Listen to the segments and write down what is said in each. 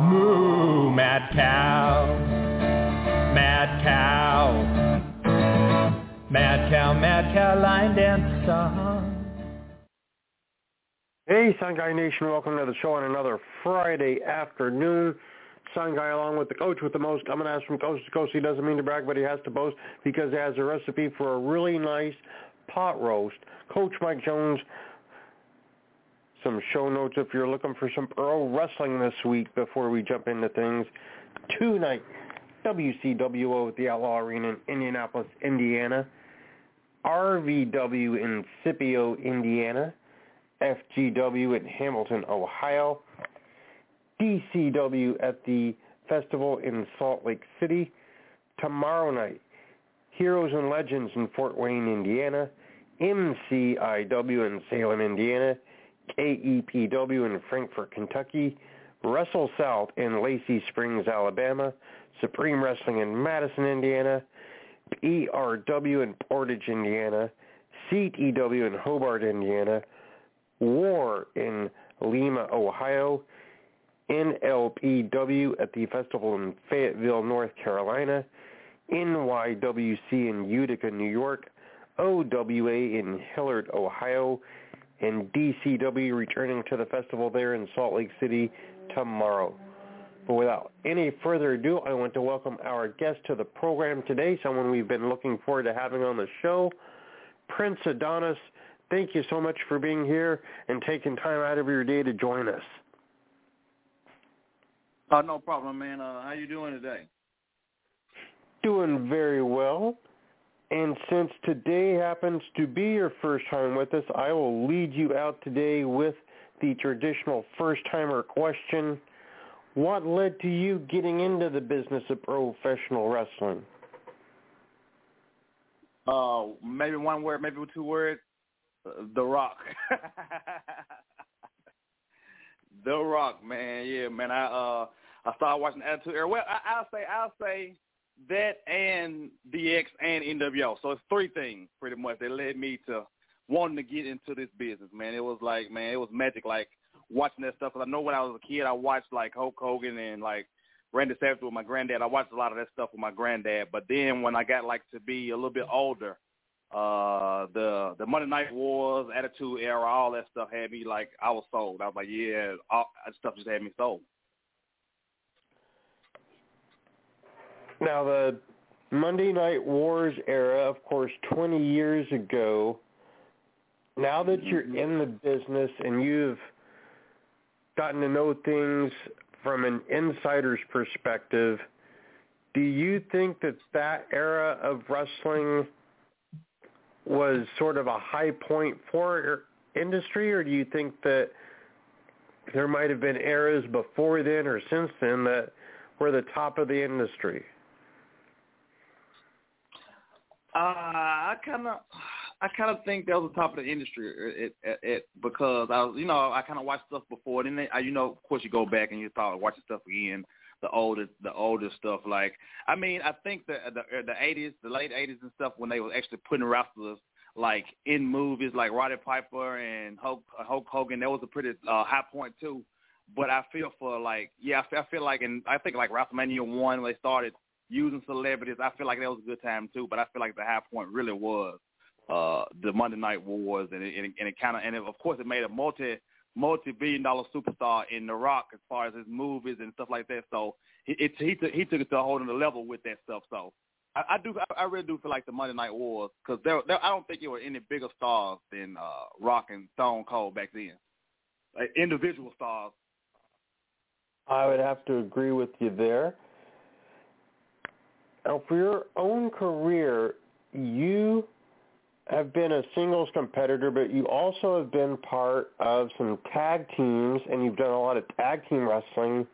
Moo, mad cow. Mad cow. Mad cow, mad cow, line dance song. Hey, Sun Guy Nation, welcome to the show on another Friday afternoon. Sun Guy along with the coach with the most. I'm going to ask from coast to coast. He doesn't mean to brag, but he has to boast because he has a recipe for a really nice pot roast. Coach Mike Jones, some show notes if you're looking for some pro wrestling this week before we jump into things. Tonight, WCWO at the Outlaw Arena in Indianapolis, Indiana. RVW in Scipio, Indiana. FGW in Hamilton, Ohio. DCW at the festival in Salt Lake City. Tomorrow night, Heroes and Legends in Fort Wayne, Indiana. MCIW in Salem, Indiana. KEPW in Frankfort, Kentucky. Wrestle South in Lacey Springs, Alabama. Supreme Wrestling in Madison, Indiana. ERW in Portage, Indiana. CTW in Hobart, Indiana. War in Lima, Ohio. NLPW at the festival in Fayetteville, North Carolina. NYWC in Utica, New York. OWA in Hilliard, Ohio. And DCW returning to the festival there in Salt Lake City tomorrow. But without any further ado, I want to welcome our guest to the program today, someone we've been looking forward to having on the show, Prince Adonis. Thank you so much for being here and taking time out of your day to join us. Oh, no problem, man. Uh, how you doing today? Doing very well. And since today happens to be your first time with us, I will lead you out today with the traditional first-timer question. What led to you getting into the business of professional wrestling? Uh, maybe one word, maybe two words. The Rock. the Rock, man. Yeah, man. I uh, I started watching Attitude Era. Well, I, I'll say, I'll say that and DX and NWO. So it's three things pretty much that led me to wanting to get into this business, man. It was like, man, it was magic, like watching that stuff. Cause I know when I was a kid, I watched like Hulk Hogan and like Randy Savage with my granddad. I watched a lot of that stuff with my granddad. But then when I got like to be a little bit older, uh, the the Monday Night Wars, Attitude Era, all that stuff had me like I was sold. I was like, yeah, all that stuff just had me sold. Now, the Monday Night Wars era, of course, 20 years ago, now that mm-hmm. you're in the business and you've gotten to know things from an insider's perspective, do you think that that era of wrestling was sort of a high point for industry, or do you think that there might have been eras before then or since then that were the top of the industry? Uh, I kind of, I kind of think that was the top of the industry, it, it, it, because I was, you know, I kind of watched stuff before. Then, I, you know, of course, you go back and you start watching stuff again, the older, the older stuff. Like, I mean, I think the the the eighties, the late eighties and stuff, when they were actually putting wrestlers like in movies, like Roddy Piper and Hulk, Hulk Hogan, that was a pretty uh, high point too. But I feel for like, yeah, I feel, I feel like, and I think like WrestleMania one, when they started using celebrities. I feel like that was a good time too, but I feel like the high point really was uh the Monday Night Wars, and it, and it, kind of and it, of course it made a multi multi billion dollar superstar in The Rock as far as his movies and stuff like that. So it, it he took he took it to a whole other level with that stuff. So I, I do I, I really do feel like the Monday Night Wars because there, there I don't think there were any bigger stars than uh Rock and Stone Cold back then, like individual stars. I would have to agree with you there. Now, for your own career, you have been a singles competitor, but you also have been part of some tag teams, and you've done a lot of tag team wrestling.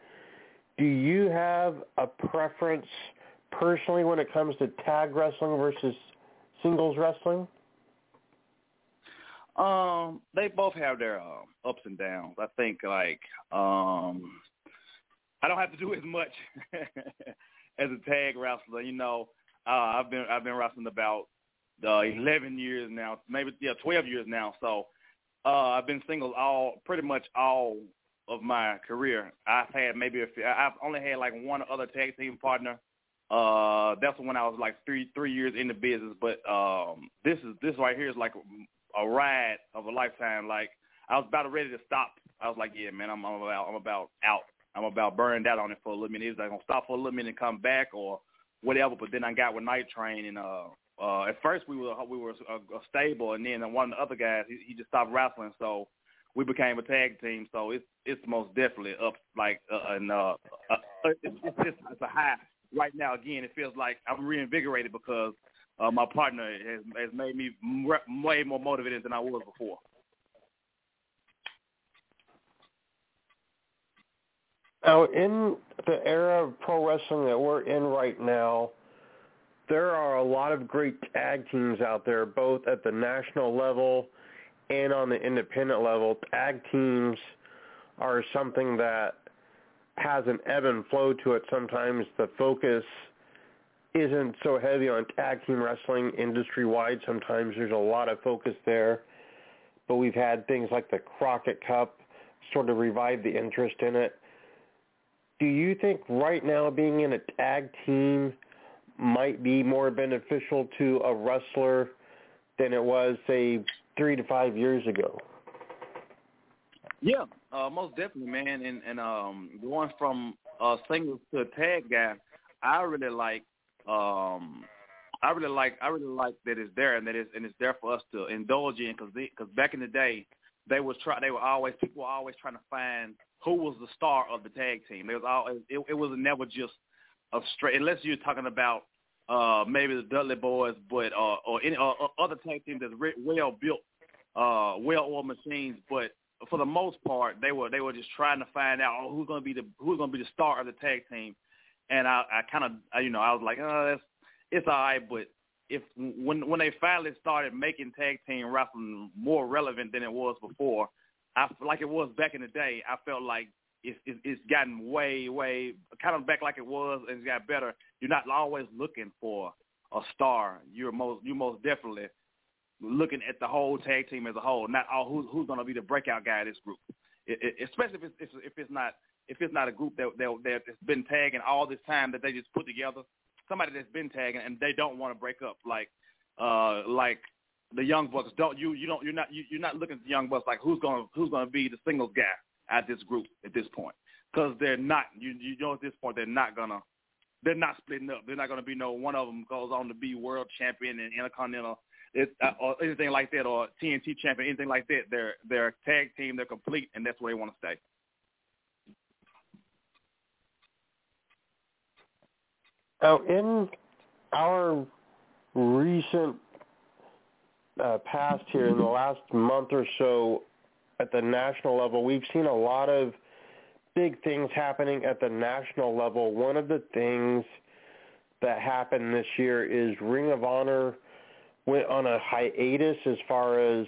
do you have a preference personally when it comes to tag wrestling versus singles wrestling? Um, they both have their uh, ups and downs. I think like um, I don't have to do as much as a tag wrestler. You know, uh, I've been I've been wrestling about uh, 11 years now, maybe yeah 12 years now. So uh, I've been single all pretty much all of my career. I've had maybe a few, I've only had like one other tag team partner. Uh, that's when I was like three three years in the business. But um, this is this right here is like a ride of a lifetime. Like I was about ready to stop. I was like, yeah, man, I'm, I'm about I'm about out. I'm about burned out on it for a little minute. Is I gonna stop for a little minute and come back or whatever. But then I got with Knighttrain and uh, uh, at first we were we were a, a stable, and then one of the other guys he, he just stopped wrestling, so we became a tag team. So it's it's most definitely up like uh, and uh, uh, it's, it's it's a high right now. Again, it feels like I'm reinvigorated because uh, my partner has has made me way more motivated than I was before. Now, in the era of pro wrestling that we're in right now, there are a lot of great tag teams out there, both at the national level and on the independent level. Tag teams are something that has an ebb and flow to it. Sometimes the focus isn't so heavy on tag team wrestling industry-wide. Sometimes there's a lot of focus there. But we've had things like the Crockett Cup sort of revive the interest in it. Do you think right now being in a tag team might be more beneficial to a wrestler than it was, say, three to five years ago? Yeah, uh, most definitely, man. And and um, going from a singles to a tag guy, I really like. Um, I really like. I really like that it's there and that it's and it's there for us to indulge in because because back in the day, they was try. They were always people were always trying to find who was the star of the tag team. It was always it, it was never just a straight unless you're talking about uh, maybe the Dudley Boys, but uh, or any uh, other tag teams that's well built, uh, well-oiled machines. But for the most part, they were they were just trying to find out oh, who's going to be the who's going to be the star of the tag team. And I, I kind of, you know, I was like, oh, that's it's all right, but if when when they finally started making tag team wrestling more relevant than it was before, I like it was back in the day. I felt like it's, it's gotten way, way kind of back like it was, and it's got better. You're not always looking for a star. You're most, you most definitely looking at the whole tag team as a whole, not all who's who's going to be the breakout guy of this group. It, it, especially if it's if, if it's not if it's not a group that that that's been tagging all this time that they just put together. Somebody that's been tagging and they don't want to break up, like uh like the young bucks. Don't you you don't you're not you, you're not looking at the young bucks like who's going to who's going to be the singles guy at this group at this point because they're not. You you know at this point they're not gonna. They're not splitting up. They're not to be no one of them goes on to be world champion and intercontinental it, uh, or anything like that, or TNT champion, anything like that. They're they're a tag team. They're complete, and that's where they want to stay. Now, in our recent uh, past here, in the last month or so, at the national level, we've seen a lot of big things happening at the national level. One of the things that happened this year is Ring of Honor went on a hiatus as far as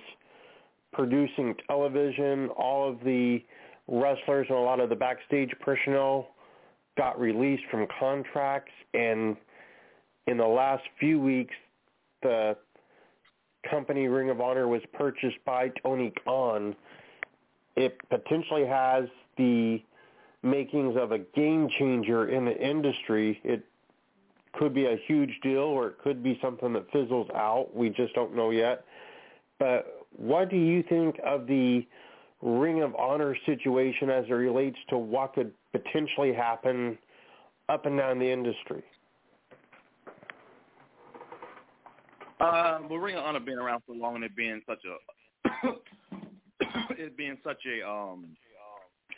producing television. All of the wrestlers and a lot of the backstage personnel got released from contracts and in the last few weeks the company Ring of Honor was purchased by Tony Khan it potentially has the makings of a game changer in the industry. It could be a huge deal or it could be something that fizzles out. We just don't know yet. But what do you think of the Ring of Honor situation as it relates to what could potentially happen up and down the industry? Uh, well, Ring of Honor being around so long and it being such a it being such a um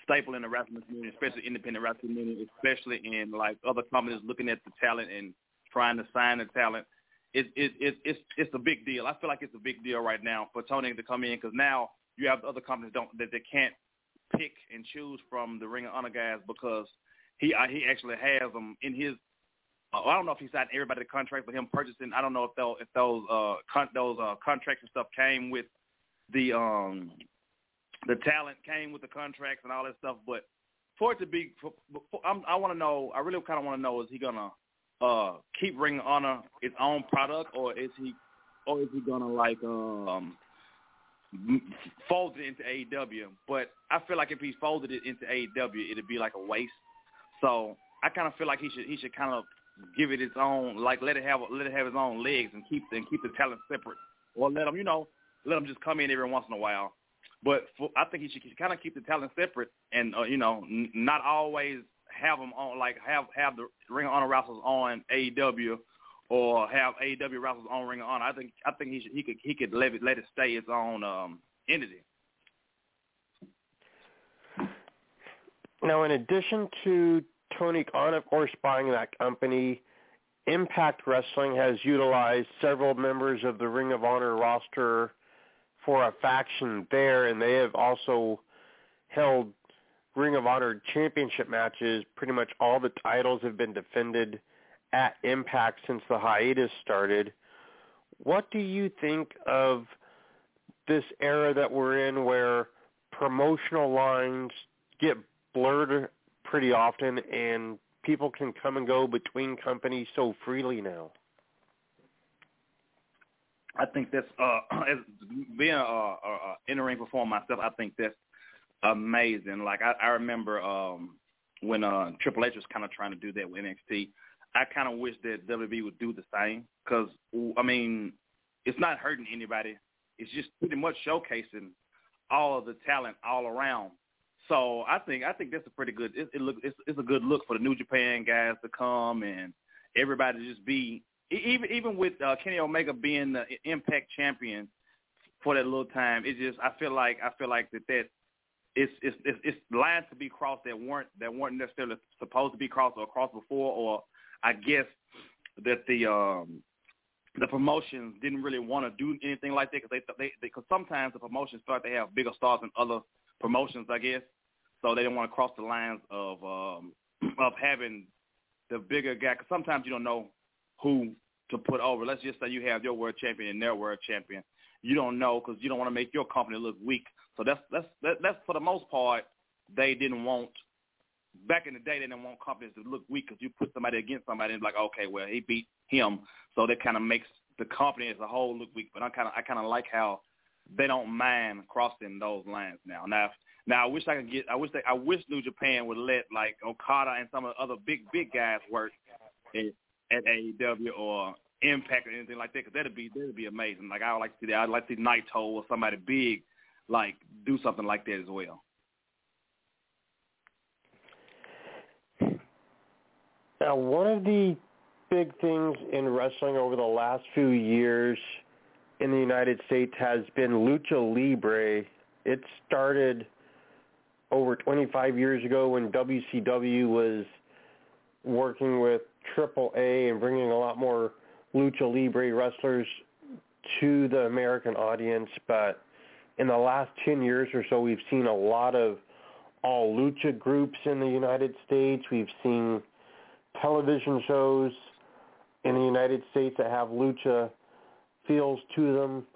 staple in the wrestling community, especially independent wrestling community, especially in like other companies looking at the talent and trying to sign the talent. It, it, it, it's it's a big deal. I feel like it's a big deal right now for Tony to come in because now you have other companies don't that they can't pick and choose from the Ring of Honor guys because he uh, he actually has them in his. Uh, I don't know if he signed everybody the contract, but him purchasing. I don't know if those if those uh con- those uh contracts and stuff came with the um the talent came with the contracts and all that stuff. But for it to be, for, for, I'm, I want to know. I really kind of want to know: is he gonna uh keep Ring of Honor its own product, or is he, or is he gonna like um fold it into AEW? But I feel like if he folded it into AEW, it'd be like a waste. So I kind of feel like he should he should kind of give it its own like let it have let it have its own legs and keep and keep the talent separate, or let them you know let them just come in every once in a while. But for, I think he should kind of keep the talent separate and uh, you know n- not always have them on like have have the Ring of Honor wrestlers on AEW or have AEW wrestlers on Ring of Honor. I think I think he should he could he could let it let it stay its own um, entity. Now, in addition to Tony Khan, of course, buying that company, Impact Wrestling has utilized several members of the Ring of Honor roster for a faction there, and they have also held Ring of Honor championship matches. Pretty much all the titles have been defended at Impact since the hiatus started. What do you think of this era that we're in where promotional lines get blurred pretty often and people can come and go between companies so freely now? I think that's uh as being a, a, a in-ring performer myself. I think that's amazing. Like I, I remember um when uh Triple H was kind of trying to do that with NXT. I kind of wish that WWE would do the same because I mean it's not hurting anybody. It's just pretty much showcasing all of the talent all around. So I think I think that's a pretty good. It, it look it's, it's a good look for the New Japan guys to come and everybody to just be even even with uh, Kenny Omega being the Impact champion for that little time, it just I feel like I feel like that that it's it's it's, it's lines to be crossed that weren't that weren't necessarily supposed to be crossed or crossed before, or I guess that the um the promotions didn't really want to do anything like that because they they because sometimes the promotions start to have bigger stars than other promotions, I guess. So they didn't want to cross the lines of um of having the bigger guy. Because sometimes you don't know who to put over. Let's just say you have your world champion and their world champion. You don't know because you don't want to make your company look weak. So that's that's that, that's for the most part they didn't want. Back in the day, they didn't want companies to look weak because you put somebody against somebody and like, okay, well he beat him, so that kind of makes the company as a whole look weak. But I kind of I kind of like how they don't mind crossing those lines now. Now, now I wish I could get. I wish they. I wish New Japan would let like Okada and some of the other big big guys work at, at AEW or Impact or anything like that. Because that'd be that'd be amazing. Like I would like to see that. I'd like to see Naito or somebody big like do something like that as well. Now, one of the big things in wrestling over the last few years in the United States has been lucha libre. It started over 25 years ago when WCW was working with AAA and bringing a lot more lucha libre wrestlers to the American audience. But in the last 10 years or so, we've seen a lot of all lucha groups in the United States. We've seen television shows in the United States that have lucha feels to them.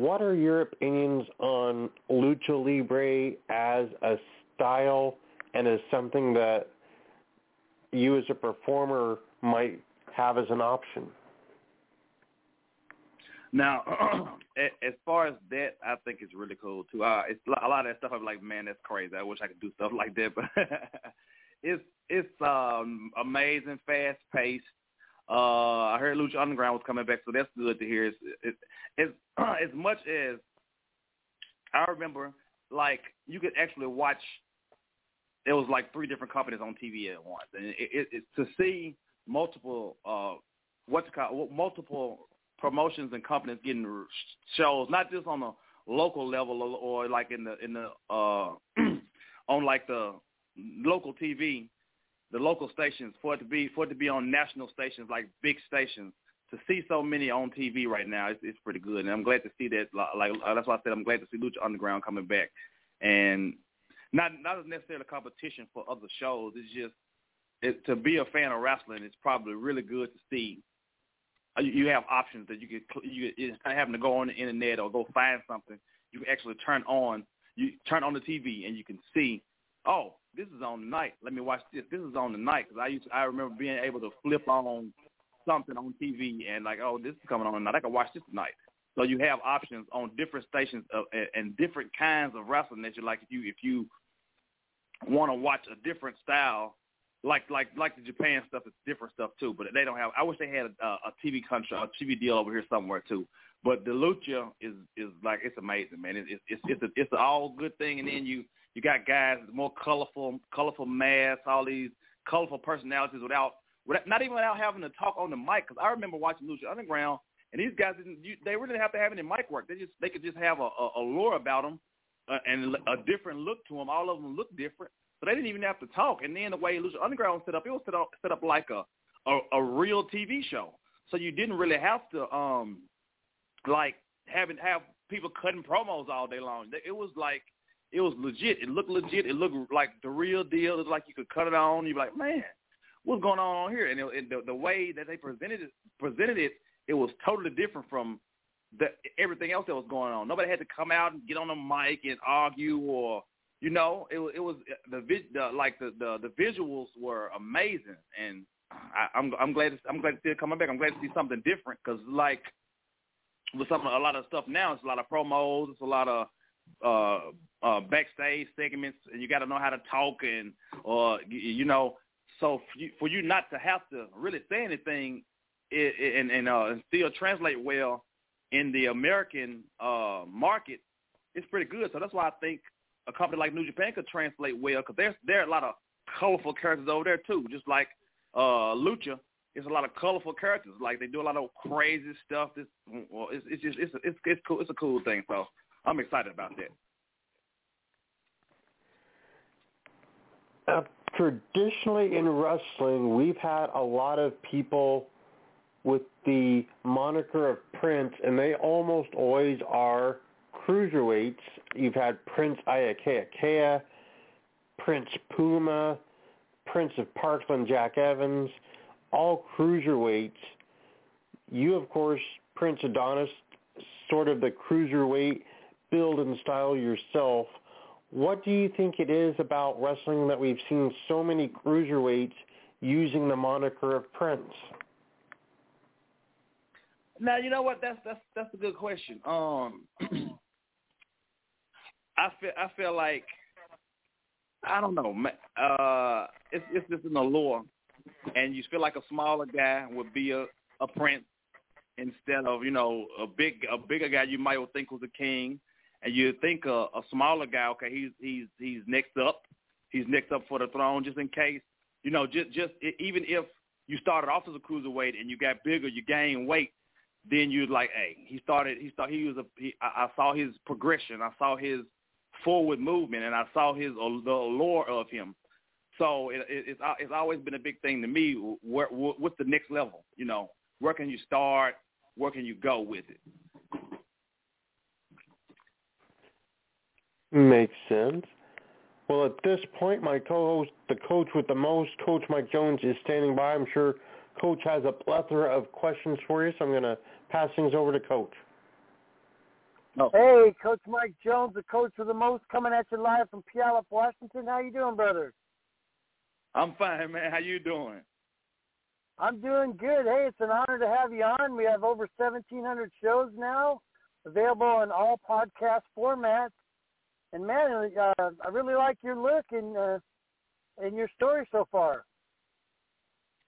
What are your opinions on lucha libre as a style and as something that you as a performer might have as an option? Now, as far as that, I think it's really cool too. Uh, it's a lot of that stuff. I'm like, man, that's crazy. I wish I could do stuff like that, but it's it's um amazing, fast paced. Uh, I heard Lucha Underground was coming back, so that's good to hear. It's, it's, it's as much as I remember, like you could actually watch. There was like three different companies on TV at once, and it, it, it to see multiple uh, what's called multiple promotions and companies getting shows, not just on a local level or, or like in the in the uh, on like the local TV, the local stations for it to be for it to be on national stations like big stations to see so many on TV right now, it's, it's pretty good, and I'm glad to see that. Like that's why I said I'm glad to see Lucha Underground coming back, and not not necessarily a competition for other shows. It's just it, to be a fan of wrestling, it's probably really good to see. uh, You have options that you could you instead of having to go on the internet or go find something, you can actually turn on you turn on the TV and you can see, oh, this is on tonight. Let me watch this. This is on tonight because I used to, I remember being able to flip on something on TV and like, oh, this is coming on tonight. I can watch this tonight. So you have options on different stations of, and, and different kinds of wrestling that you like. If you if you want to watch a different style, like like like the Japan stuff, it's different stuff too. But they don't have. I wish they had a, a TV contract, a TV deal over here somewhere too. But the lucha is is like it's amazing, man. It's it's it's a, it's an all good thing, and then you you got guys more colorful colorful masks, all these colorful personalities without, without not even without having to talk on the mic. Because I remember watching Lucha Underground, and these guys didn't you, they really didn't have to have any mic work. They just they could just have a, a, a lore about them uh, and a different look to them. All of them look different, so they didn't even have to talk. And then the way Lucha Underground was set up, it was set up set up like a a, a real TV show. So you didn't really have to um like having have people cutting promos all day long. It was like it was legit. It looked legit. It looked like the real deal. It was like you could cut it on. You'd be like, man, what's going on here? And, it, and the, the way that they presented it, presented it, it was totally different from the everything else that was going on. Nobody had to come out and get on the mic and argue or you know, it, it was the, the like the, the the visuals were amazing, and I, I'm I'm glad to, I'm glad to see it coming back. I'm glad to see something different because like with some a lot of stuff now, it's a lot of promos, it's a lot of uh uh backstage segments, and you got to know how to talk and or uh, you know, so for you, for you not to have to really say anything and and uh, and still translate well in the American uh market, it's pretty good. So that's why I think a company like New Japan could translate well because there's there are a lot of colorful characters over there too, just like uh Lucha. It's a lot of colorful characters. Like they do a lot of crazy stuff. This well, it's it's just it's it's it's cool. It's a cool thing. So I'm excited about that. Uh, traditionally in wrestling, we've had a lot of people with the moniker of Prince, and they almost always are cruiserweights. You've had Prince Iaukea, Prince Puma, Prince of Parkland Jack Evans, all cruiserweights. You, of course, Prince Adonis, sort of the cruiserweight build and style yourself. What do you think it is about wrestling that we've seen so many cruiserweights using the moniker of Prince? Now you know what that's that's that's a good question. Um, I feel I feel like I don't know. Uh, it's it's just an allure, and you feel like a smaller guy would be a a prince instead of you know a big a bigger guy you might think was a king, and you think a, a smaller guy. Okay, he's he's he's next up. He's next up for the throne, just in case. You know, just just even if you started off as a cruiserweight and you got bigger, you gain weight then you're like, hey, he started. He started. He was a. He, I, I saw his progression. I saw his forward movement, and I saw his uh, the allure of him. So it, it, it's uh, it's always been a big thing to me. Where, what's the next level? You know, where can you start? Where can you go with it? Makes sense. Well, at this point, my co-host, the coach with the most, Coach Mike Jones, is standing by. I'm sure Coach has a plethora of questions for you, so I'm going to pass things over to Coach. Oh. Hey, Coach Mike Jones, the coach with the most, coming at you live from Puyallup, Washington. How you doing, brother? I'm fine, man. How you doing? I'm doing good. Hey, it's an honor to have you on. We have over 1,700 shows now available in all podcast formats. And man, uh, I really like your look and uh, and your story so far.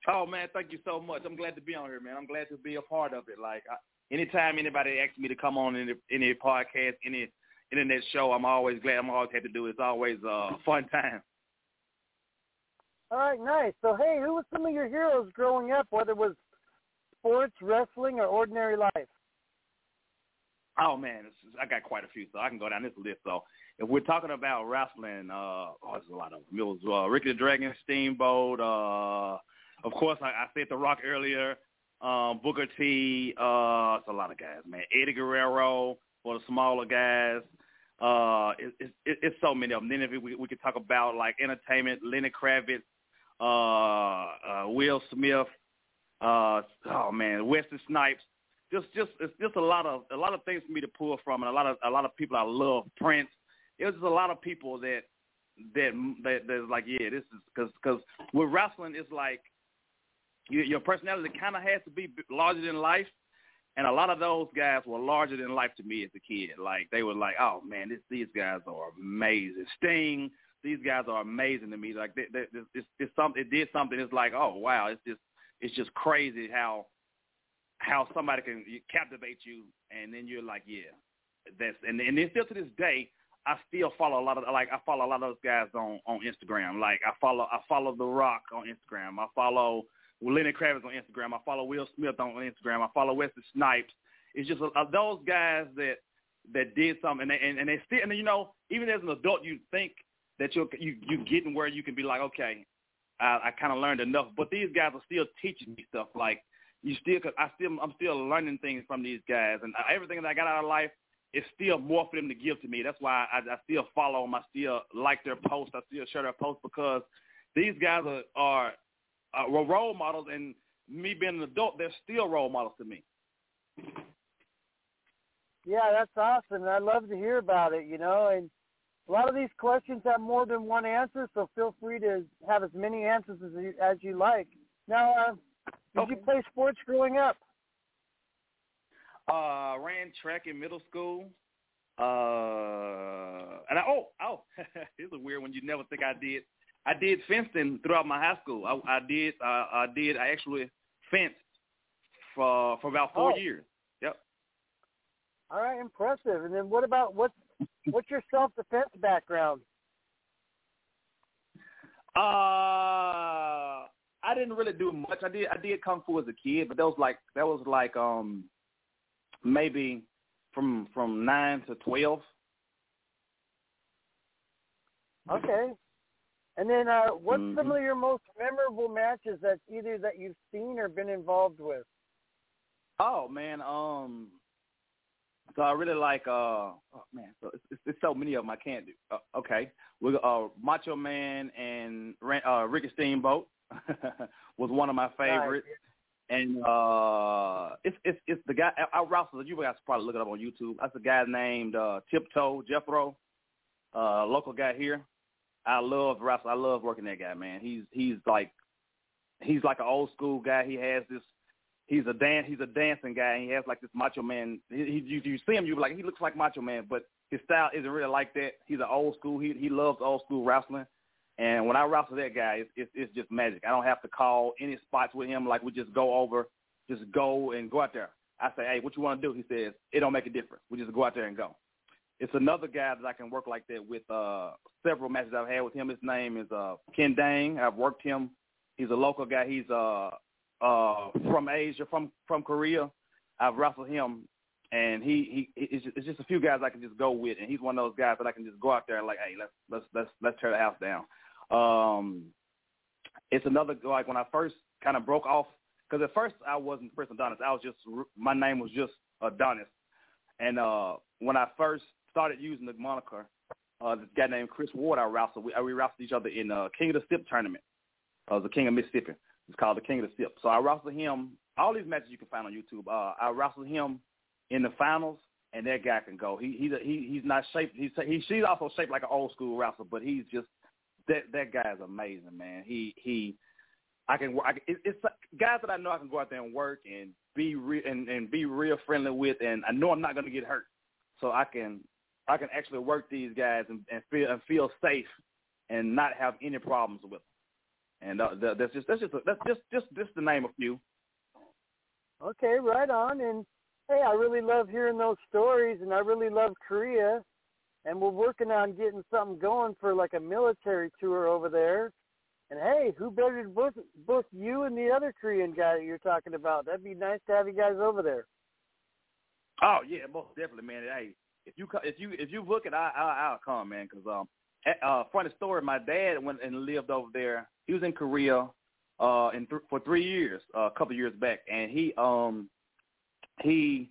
Oh man, thank you so much. I'm glad to be on here, man. I'm glad to be a part of it. Like I, anytime anybody asks me to come on any any podcast, any internet show, I'm always glad. I'm always happy to do it. It's always a fun time. All right, nice. So hey, who were some of your heroes growing up, whether it was sports, wrestling, or ordinary life? Oh man, I got quite a few, so I can go down this list. So if we're talking about wrestling, uh, oh, there's a lot of them. It was uh, Ricky the Dragon, Steamboat. Uh, of course, I, I said The Rock earlier. Um, Booker T. Uh, it's a lot of guys, man. Eddie Guerrero for the smaller guys. Uh, it, it, it, it's so many of them. Then if we, we could talk about like entertainment, Lenny Kravitz, uh, uh, Will Smith, uh, oh man, Wesley Snipes. Just, just, it's just a lot of a lot of things for me to pull from, and a lot of a lot of people I love. Prince. Was a lot of people that that that that's like, yeah, this is because because with wrestling, it's like your, your personality kind of has to be larger than life. And a lot of those guys were larger than life to me as a kid. Like they were like, oh man, this, these guys are amazing. Sting, these guys are amazing to me. Like they, they, it's, it's something. It did something. It's like, oh wow, it's just it's just crazy how how somebody can captivate you, and then you're like, yeah, that's and and then still to this day, I still follow a lot of like I follow a lot of those guys on on Instagram. Like I follow I follow The Rock on Instagram. I follow Lenny Kravitz on Instagram. I follow Will Smith on Instagram. I follow Wesley Snipes. It's just uh, those guys that that did something, and they, and, and they still, and you know, even as an adult, you think that you're you you getting where you can be like, okay, I, I kind of learned enough. But these guys are still teaching me stuff. Like you still, cause I still, I'm still learning things from these guys, and everything that I got out of life is still more for them to give to me. That's why I, I still follow them. I still like their posts. I still share their posts because these guys are are were role models, and me being an adult, they're still role models to me. Yeah, that's awesome. I love to hear about it. You know, and a lot of these questions have more than one answer, so feel free to have as many answers as you, as you like. Now, uh, did okay. you play sports growing up? Uh, ran track in middle school. Uh, and I, oh, oh, it's a weird one. You never think I did. I did fencing throughout my high school. I, I did. Uh, I did. I actually fenced for for about four oh. years. Yep. All right, impressive. And then what about what's what's your self defense background? Uh, I didn't really do much. I did. I did kung fu as a kid, but that was like that was like um maybe from from nine to twelve. Okay. And then, uh, what's mm-hmm. some of your most memorable matches that either that you've seen or been involved with? Oh man, um, so I really like. uh Oh man, so it's, it's, it's so many of them I can't do. Uh, okay, we uh Macho Man and uh Ricky Steamboat was one of my favorites. Nice. And uh it's it's it's the guy I, wrestled. You guys probably look it up on YouTube. That's a guy named uh Tiptoe Jethro, uh local guy here. I love wrestling. I love working that guy, man. He's he's like he's like an old school guy. He has this. He's a dance. He's a dancing guy. And he has like this Macho Man. He, he you, you see him, you like he looks like Macho Man, but his style isn't really like that. He's an old school. He he loves old school wrestling. And when I wrestle that guy, it's, it's it's just magic. I don't have to call any spots with him. Like we just go over, just go and go out there. I say, hey, what you want to do? He says, it don't make a difference. We just go out there and go. It's another guy that I can work like that with. Uh, several matches I've had with him. His name is uh, Ken Dang. I've worked him. He's a local guy. He's uh, uh, from Asia, from from Korea. I've wrestled him, and he he it's just, it's just a few guys I can just go with, and he's one of those guys that I can just go out there and like, hey, let's let's let's let's tear the house down. Um, it's another like when I first kind of broke off because at first I wasn't Prince Adonis. I was just my name was just Adonis, and uh, when I first started using the moniker. Uh, this guy named Chris Ward, I wrestled. We, we wrestled each other in uh, King of the Sip tournament. Uh, the King of Mississippi. It's called the King of the Sip. So I wrestled him. All these matches you can find on YouTube. Uh, I wrestled him in the finals, and that guy can go. He he's he he's not shaped. He's he she's also shaped like an old school wrestler, but he's just that that guy is amazing, man. He he. I can I, it, it's guys that I know I can go out there and work and be real and, and be real friendly with, and I know I'm not going to get hurt, so I can I can actually work these guys and, and feel and feel safe and not have any problems with them. And uh, that's just that's just that's just just just to name a few. Okay, right on. And hey, I really love hearing those stories, and I really love Korea. And we're working on getting something going for like a military tour over there. And hey, who better to book, book you and the other Korean guy that you're talking about? That'd be nice to have you guys over there. Oh yeah, most definitely, man. Hey, if you if you if you book it, I, I I'll come, man. Cause um, uh, funny story. My dad went and lived over there. He was in Korea, uh, in th- for three years, uh, a couple years back, and he um, he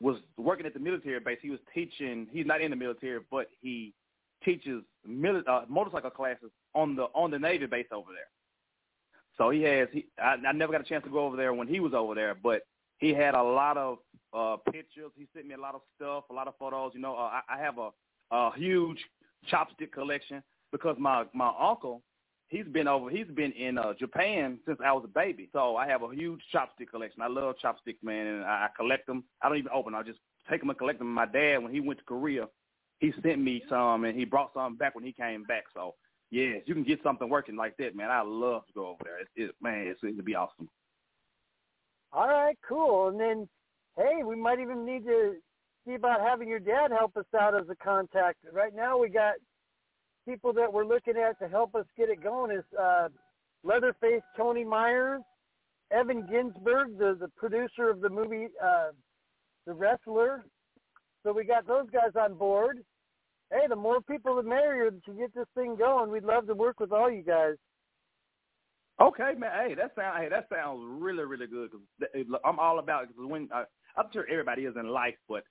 was working at the military base. He was teaching. He's not in the military, but he teaches mili- uh, motorcycle classes on the on the Navy base over there. So he has. He, I, I never got a chance to go over there when he was over there, but he had a lot of uh pictures. He sent me a lot of stuff, a lot of photos. You know, uh, I, I have a, a huge chopstick collection because my my uncle he's been over he's been in uh Japan since I was a baby. So I have a huge chopstick collection. I love chopsticks, man, and I, I collect them. I don't even open. I just take them and collect them. My dad, when he went to Korea, he sent me some, and he brought some back when he came back. So yeah, you can get something working like that, man. I love to go over there. It, it man, it's going to be awesome. All right, cool. And then, hey, we might even need to see about having your dad help us out as a contact. Right now, we got people that we're looking at to help us get it going is uh, Leatherface Tony Myers, Evan Ginzburg, the the producer of the movie uh, The Wrestler. So we got those guys on board. Hey, the more people the merrier to get this thing going. We'd love to work with all you guys. Okay, man. Hey, that sounds hey, that sounds really really good. Cause I'm all about because when I, I'm sure everybody is in life, but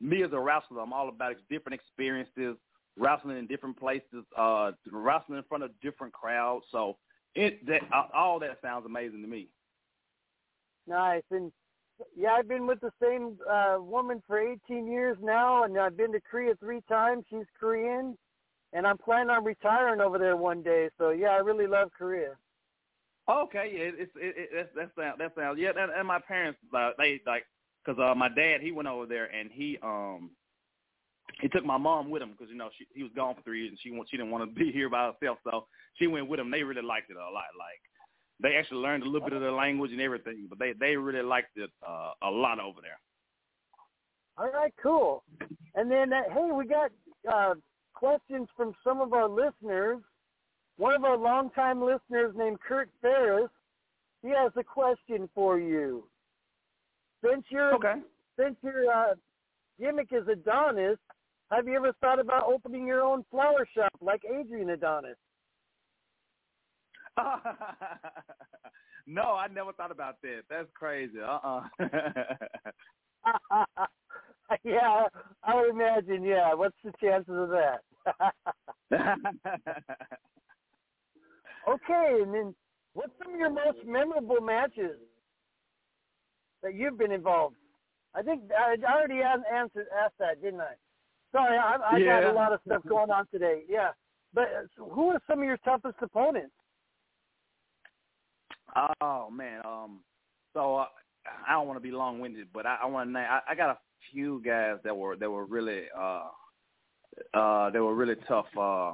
me as a wrestler, I'm all about different experiences, wrestling in different places, uh, wrestling in front of different crowds. So it that all that sounds amazing to me. Nice, and yeah, I've been with the same uh, woman for 18 years now, and I've been to Korea three times. She's Korean, and I'm planning on retiring over there one day. So yeah, I really love Korea. Okay, yeah, it's it, it, it that sounds that sounds yeah, and, and my parents uh, they like because uh, my dad he went over there and he um he took my mom with him because you know she he was gone for three years and she she didn't want to be here by herself, so she went with him. They really liked it a lot. Like they actually learned a little bit of the language and everything, but they they really liked it uh, a lot over there. All right, cool. And then uh, hey, we got uh, questions from some of our listeners. One of our longtime listeners named Kurt Ferris, he has a question for you. Since your okay. since your uh, gimmick is Adonis, have you ever thought about opening your own flower shop like Adrian Adonis? no, I never thought about that. That's crazy. Uh uh yeah, I would imagine. Yeah, what's the chances of that? okay, and then what's some of your most memorable matches that you've been involved? I think I already answered asked that, didn't I? Sorry, I, I yeah. got a lot of stuff going on today. Yeah, but uh, who are some of your toughest opponents? Oh man, um, so uh, I don't want to be long winded, but I, I want to name. I, I got a few guys that were that were really uh uh they were really tough. Uh,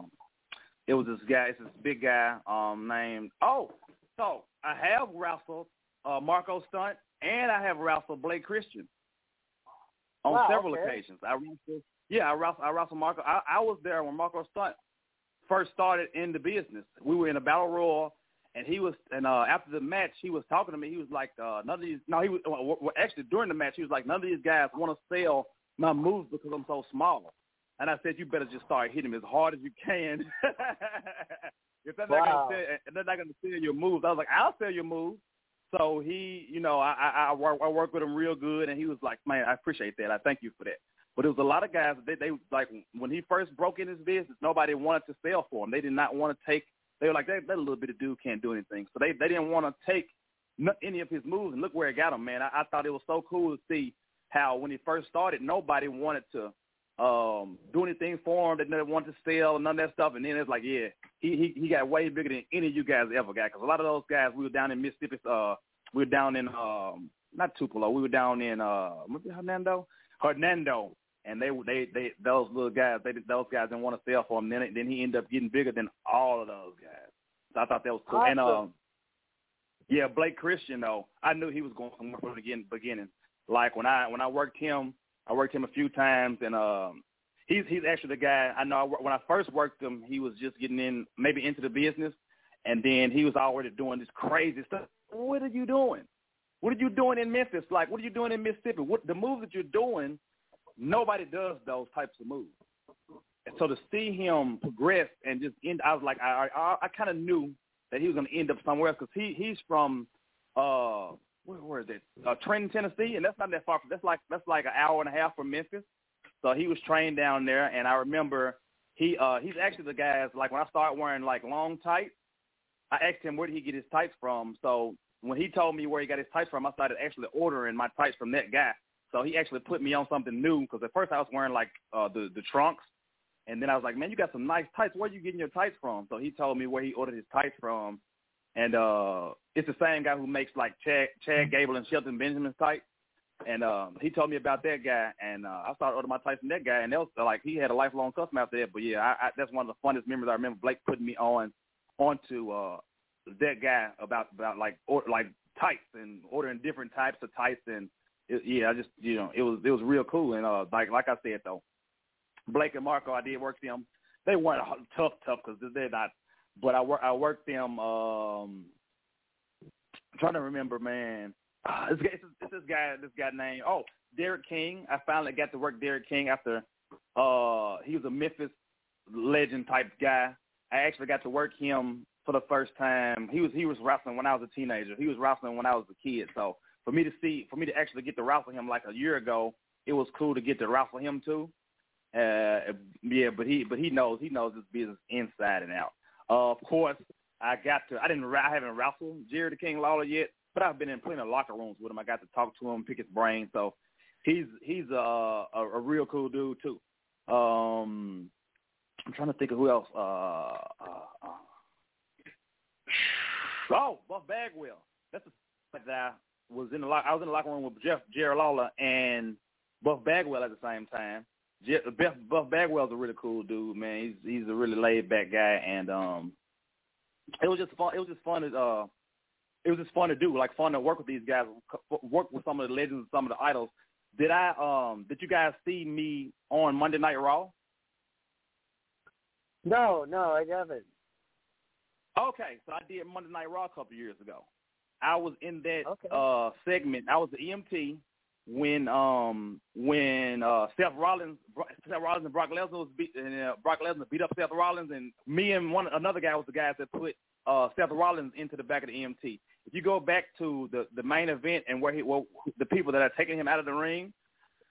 it was this guy, it's this big guy um named oh, so I have wrestled uh Marko Stunt and I have wrestled Blake Christian on wow, several okay. occasions. I wrestled, yeah, I wrestled, I wrestled Marko. I, I was there when Marko Stunt first started in the business. We were in a battle royal and he was and uh after the match he was talking to me he was like uh none of these no he was well, actually during the match he was like none of these guys want to sell my moves because I'm so small and I said you better just start hitting him as hard as you can if they're wow. not gonna sell if they're not gonna sell your moves I was like I'll sell your moves so he you know I I, I work I work with him real good and he was like man I appreciate that I thank you for that but it was a lot of guys they, they like when he first broke in his business nobody wanted to sell for him they did not want to take they were like, that, that little bit of dude can't do anything. So they they didn't want to take any of his moves, and look where it got him, man. I, I thought it was so cool to see how when he first started, nobody wanted to um do anything for him. They never wanted to sell and none of that stuff. And then it's like, yeah, he he he got way bigger than any of you guys ever got. Because a lot of those guys, we were down in Mississippi. Uh, we were down in um not Tupelo. We were down in uh Hernando, Hernando, and they they they those little guys they those guys didn't want to sell for him. Then then he ended up getting bigger than all of those guys. So I thought that was cool. Awesome. And um, yeah, Blake Christian though, I knew he was going somewhere from the beginning. beginning. Like when I when I worked him, I worked him a few times, and um, he's he's actually the guy I know. I, when I first worked him, he was just getting in maybe into the business, and then he was already doing this crazy stuff. What are you doing? What are you doing in Memphis? Like, what are you doing in Mississippi? What the moves that you're doing nobody does those types of moves. And so to see him progress and just end, I was like, I I, I kind of knew that he was going to end up somewhere else because he he's from uh where, where is it? Uh, Trenton, Tennessee, and that's not that far. From, that's like that's like an hour and a half from Memphis. So he was trained down there, and I remember he uh he's actually the guys like when I started wearing like long tights, I asked him where did he get his tights from. So when he told me where he got his tights from, I started actually ordering my tights from that guy. So he actually put me on something new because at first I was wearing like uh, the the trunks, and then I was like, man, you got some nice tights. Where are you getting your tights from? So he told me where he ordered his tights from, and uh, it's the same guy who makes like Chad Chad Gable and Shelton Benjamin's tights. And uh, he told me about that guy, and uh, I started ordering my tights from that guy, and that was like he had a lifelong customer after that. But yeah, I, I, that's one of the funnest memories I remember. Blake putting me on onto uh, that guy about about like or, like tights and ordering different types of tights, and it, yeah, I just you know it was it was real cool. And uh, like like I said though, Blake and Marco, I did work them. They weren't tough tough because they're not, but I work I worked them. Um, I'm trying to remember, man uh, it's, it's this guy, this guy named oh Derek King. I finally got to work Derek King after uh he was a Memphis legend type guy. I actually got to work him for the first time. He was he was wrestling when I was a teenager. He was wrestling when I was a kid. So for me to see, for me to actually get to wrestle him like a year ago, it was cool to get to wrestle him too. Uh, yeah, but he but he knows he knows this business inside and out. Uh, of course, I got to I didn't I haven't wrestled Jerry the King Lawler yet, but I've been in plenty of locker rooms with him. I got to talk to him, pick his brain. So he's he's a a, a real cool dude too. Um, I'm trying to think of who else. Uh, uh, uh, oh, Buff Bagwell. That's the guy was in the lock. I was in the locker room with Jeff Jerry Lawler and Buff Bagwell at the same time. Jeff, Buff, Buff Bagwell's a really cool dude, man. He's he's a really laid back guy, and um, it was just fun. It was just fun to uh it was just fun to do, like fun to work with these guys, work with some of the legends, and some of the idols. Did I um did you guys see me on Monday Night Raw? No, no, I haven't. Okay, so I did Monday Night Raw a couple years ago. I was in that okay. uh segment. I was the EMT when um when uh Seth Rollins Seth Rollins and Brock Lesnar was beat and uh, Brock Lesnar beat up Seth Rollins and me and one another guy was the guys that put uh Seth Rollins into the back of the EMT if you go back to the the main event and where he well the people that are taking him out of the ring,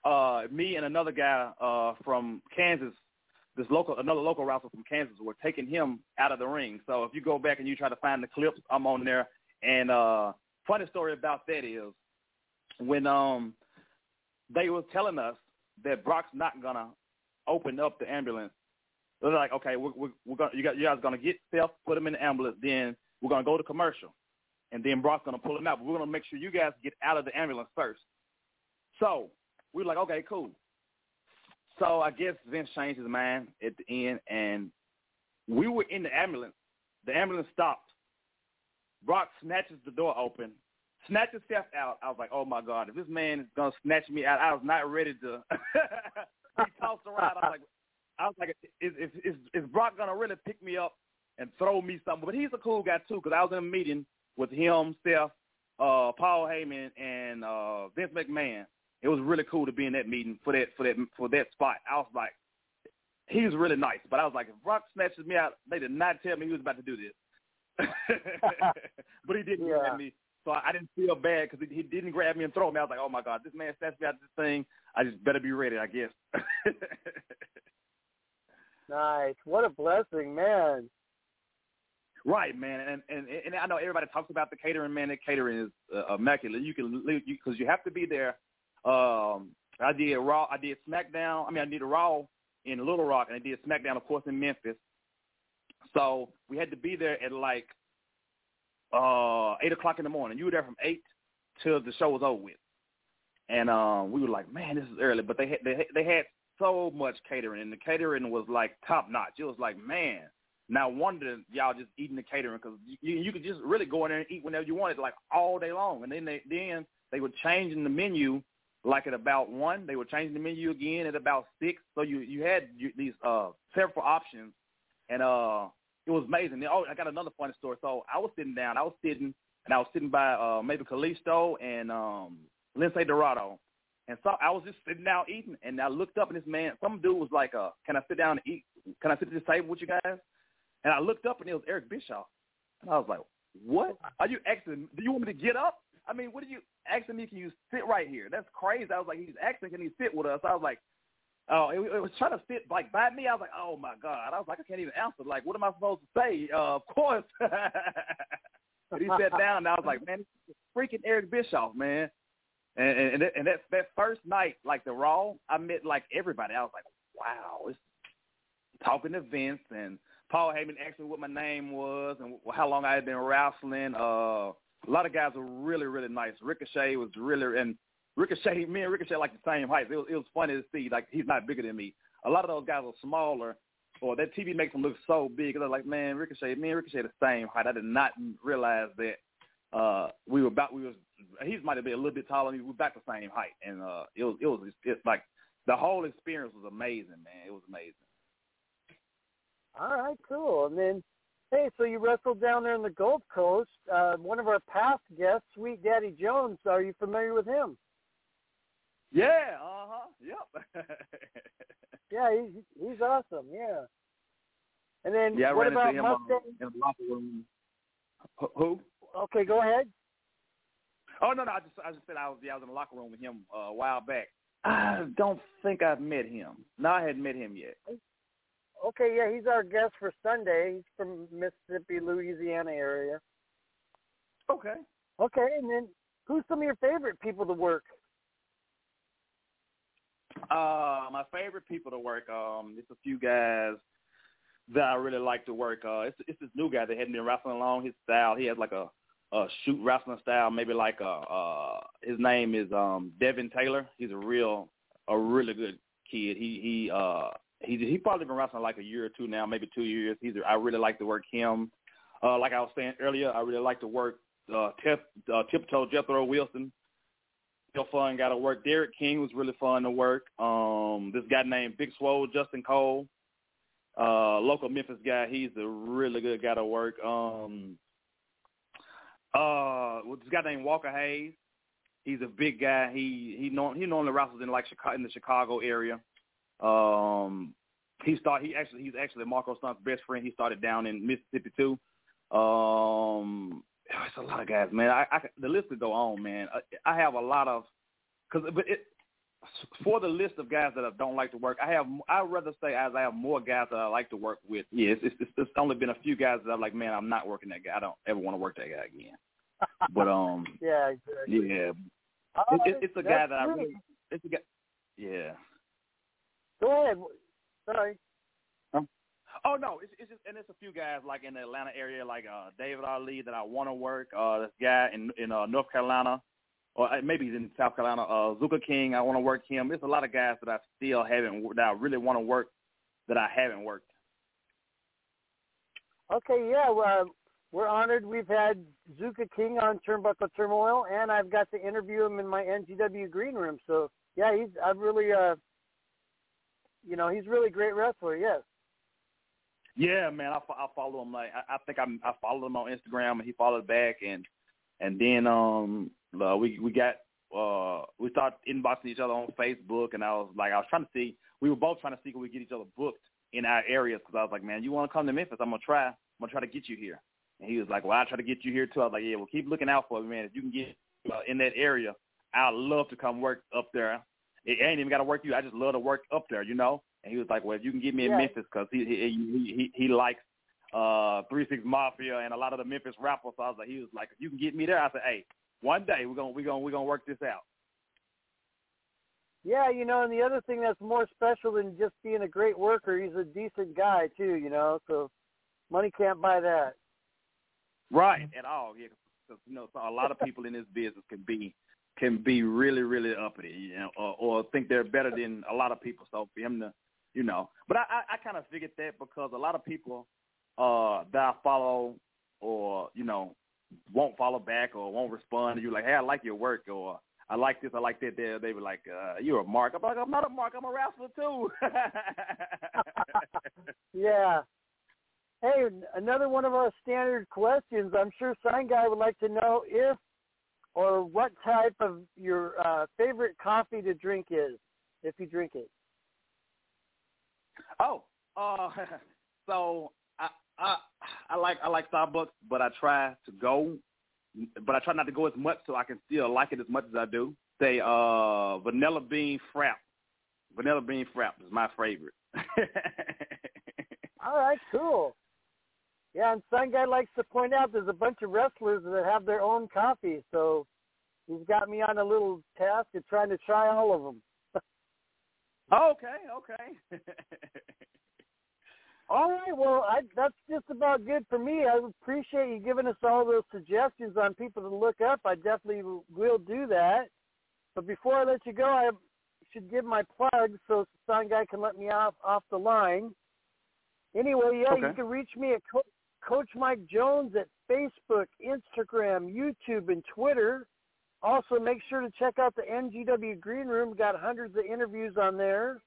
uh, me and another guy uh, from Kansas, this local another local wrestler from Kansas, were taking him out of the ring. So if you go back and you try to find the clips, I'm on there. And uh, funny story about that is when um they were telling us that Brock's not gonna open up the ambulance. They're like, okay, we're, we're, we're gonna you got you guys gonna get Seth, put him in the ambulance, then we're gonna go to commercial and then Brock's to pull him out. But we're to make sure you guys get out of the ambulance first. So we're like, okay, cool. So I guess Vince changed his mind at the end, and we were in the ambulance. The ambulance stopped. Brock snatches the door open, snatches Seth out. I was like, oh my god, if this man is gonna snatch me out, I was not ready to. he tossed around. I was like, I was like, is, is, is, is Brock gonna really pick me up and throw me something? But he's a cool guy too, because I was in a meeting with him, Steph, uh, Paul Heyman, and uh, Vince McMahon. It was really cool to be in that meeting for that for that for that spot. I was like, he was really nice, but I was like, if Brock snatches me out, they did not tell me he was about to do this. but he didn't yeah. grab me, so I, I didn't feel bad because he, he didn't grab me and throw me. I was like, oh my god, this man snatched me out of this thing. I just better be ready, I guess. nice. What a blessing, man. Right, man, and and and I know everybody talks about the catering, man. The catering is uh, immaculate. You can because you, you have to be there. Um, I did Raw, I did SmackDown. I mean, I did a Raw in Little Rock, and I did SmackDown, of course, in Memphis. So we had to be there at like uh eight o'clock in the morning. You were there from eight till the show was over with, and um, we were like, man, this is early. But they had, they they had so much catering, and the catering was like top notch. It was like, man, now wonder y'all just eating the catering because you, you could just really go in there and eat whenever you wanted, like all day long. And then they then they were changing the menu, like at about one. They were changing the menu again at about six. So you you had these uh several options, and uh it was amazing. Oh, I got another funny story. So I was sitting down. I was sitting and I was sitting by uh maybe Kalisto and um Lince Dorado. And so I was just sitting down eating, and I looked up, and this man, some dude was like, uh, "Can I sit down and eat? Can I sit at this table with you guys?" And I looked up and it was Eric Bischoff. And I was like, what? Are you asking, do you want me to get up? I mean, what are you asking me? Can you sit right here? That's crazy. I was like, he's asking, can he sit with us? I was like, Oh, it, it was trying to sit like by me. I was like, oh my god. I was like, I can't even answer. Like, what am I supposed to say? Uh, of course. but he sat down, and I was like, man, freaking Eric Bischoff, man. And and, and that that first night, like the Raw, I met like everybody. I was like, wow, it's talking to Vince and Paul Heyman asked me what my name was and how long I had been wrestling. Uh, a lot of guys were really, really nice. Ricochet was really, and Ricochet, me and Ricochet like the same height. It was, it was funny to see, like he's not bigger than me. A lot of those guys are smaller, or that TV makes them look so big. They're like, man, Ricochet, me and Ricochet the same height. I did not realize that uh we were about, we was, he might have been a little bit taller than me. We were about the same height, and uh it was, it was, it's like the whole experience was amazing, man. It was amazing. All right, cool. And then, hey, so you wrestled down there in the Gulf Coast. Uh, one of our past guests, Sweet Daddy Jones. Are you familiar with him? Yeah. Uh huh. Yep. yeah, he's he's awesome. Yeah. And then yeah, I what about him Mustang? in the locker room. Who? Okay, go ahead. Oh no, no, I just I just said I was yeah, I was in the locker room with him uh, a while back. I don't think I've met him. No, I hadn't met him yet. Okay, yeah, he's our guest for Sunday. He's from Mississippi, Louisiana area. Okay. Okay, and then who's some of your favorite people to work? Uh, my favorite people to work. Um, it's a few guys that I really like to work. Uh, it's it's this new guy that hadn't been wrestling long. His style, he has like a a shoot wrestling style, maybe like a uh his name is um Devin Taylor. He's a real a really good kid. He he uh he he probably been wrestling like a year or two now, maybe two years. He's I really like to work him. Uh like I was saying earlier, I really like to work uh tip uh tiptoe Jethro Wilson. Real fun, got to work. Derek King was really fun to work. Um this guy named Big Swole, Justin Cole. Uh local Memphis guy, he's a really good guy to work. Um uh, this guy named Walker Hayes. He's a big guy. He he norm, he normally wrestles in like Chicago in the Chicago area. Um, he start he actually he's actually Marco Stunt's best friend. He started down in Mississippi too. Um, it's a lot of guys, man. I, I the list could go on, man. I, I have a lot of because but it for the list of guys that I don't like to work, I have I'd rather say as I have more guys that I like to work with. Yeah, it's, it's, it's only been a few guys that I'm like, man, I'm not working that guy. I don't ever want to work that guy again. But um, yeah, exactly. yeah, Uh, it, it, it's a guy that I really- really, it's a guy, yeah. Go ahead. Sorry. Oh no, it's, it's just and it's a few guys like in the Atlanta area, like uh David Ali that I want to work. Uh, this guy in in uh, North Carolina, or uh, maybe he's in South Carolina. Uh, Zuka King, I want to work him. There's a lot of guys that I still haven't that I really want to work that I haven't worked. Okay, yeah, well, we're honored. We've had Zuka King on Turnbuckle Turmoil, and I've got to interview him in my NGW green room. So yeah, he's I've really uh, you know, he's really great wrestler. Yes. Yeah, man, I, I follow him. Like I, I think I'm, I followed him on Instagram, and he followed back, and and then um uh, we we got uh we started inboxing each other on Facebook, and I was like, I was trying to see, we were both trying to see if we could get each other booked in our areas because I was like, man, you want to come to Memphis? I'm gonna try. I'm gonna try to get you here. And he was like, well, I'll try to get you here too. I was like, yeah, well, keep looking out for me, man. If you can get uh, in that area, I'd love to come work up there. It ain't even got to work you. I just love to work up there, you know. And he was like, well, if you can get me in Yeah. Memphis because he, he he he likes uh Three Six Mafia and a lot of the Memphis rappers. So I was like, he was like, if you can get me there, I said, hey, one day we're gonna we're gonna we're gonna work this out. Yeah, you know, and the other thing that's more special than just being a great worker, he's a decent guy too. You know, so money can't buy that. Right at all, yeah. Because you know, so a lot of people in this business can be can be really really uppity, you know, or, or think they're better than a lot of people. So for him to, you know, but I I, I kind of figured that because a lot of people uh that I follow or you know won't follow back or won't respond to you like, hey, I like your work or I like this, I like that. They they were like, uh, you're a mark. I'm like, I'm not a mark. I'm a wrestler too. Yeah. Hey, another one of our standard questions. I'm sure Sign Guy would like to know if or what type of your uh, favorite coffee to drink is, if you drink it. Oh, uh, so I, I I like I like Starbucks, but I try to go, but I try not to go as much so I can still like it as much as I do. Say uh, vanilla bean frap, Vanilla bean frap is my favorite. All right, cool. Yeah, and Sun Guy likes to point out there's a bunch of wrestlers that have their own coffee, so he's got me on a little task of trying to try all of them. Okay, okay. all right, well, I, that's just about good for me. I appreciate you giving us all those suggestions on people to look up. I definitely will do that. But before I let you go, I should give my plug so Sun Guy can let me off off the line. Anyway, yeah, okay. you can reach me at Co- Coach Mike Jones at Facebook, Instagram, YouTube, and Twitter. Also, make sure to check out the NGW Green Room. We've got hundreds of interviews on there.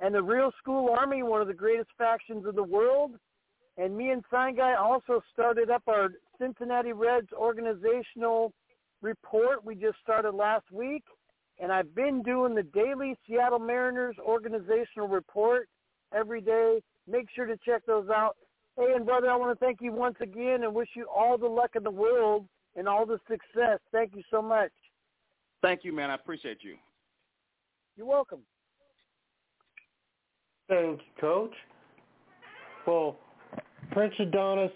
And the Real School Army, one of the greatest factions in the world. And me and Sign Guy also started up our Cincinnati Reds organizational report. We just started last week. And I've been doing the daily Seattle Mariners organizational report every day. Make sure to check those out. Hey, and brother, I want to thank you once again and wish you all the luck in the world and all the success. Thank you so much. Thank you, man. I appreciate you. You're welcome. Thank you, Coach. Well, Prince Adonis,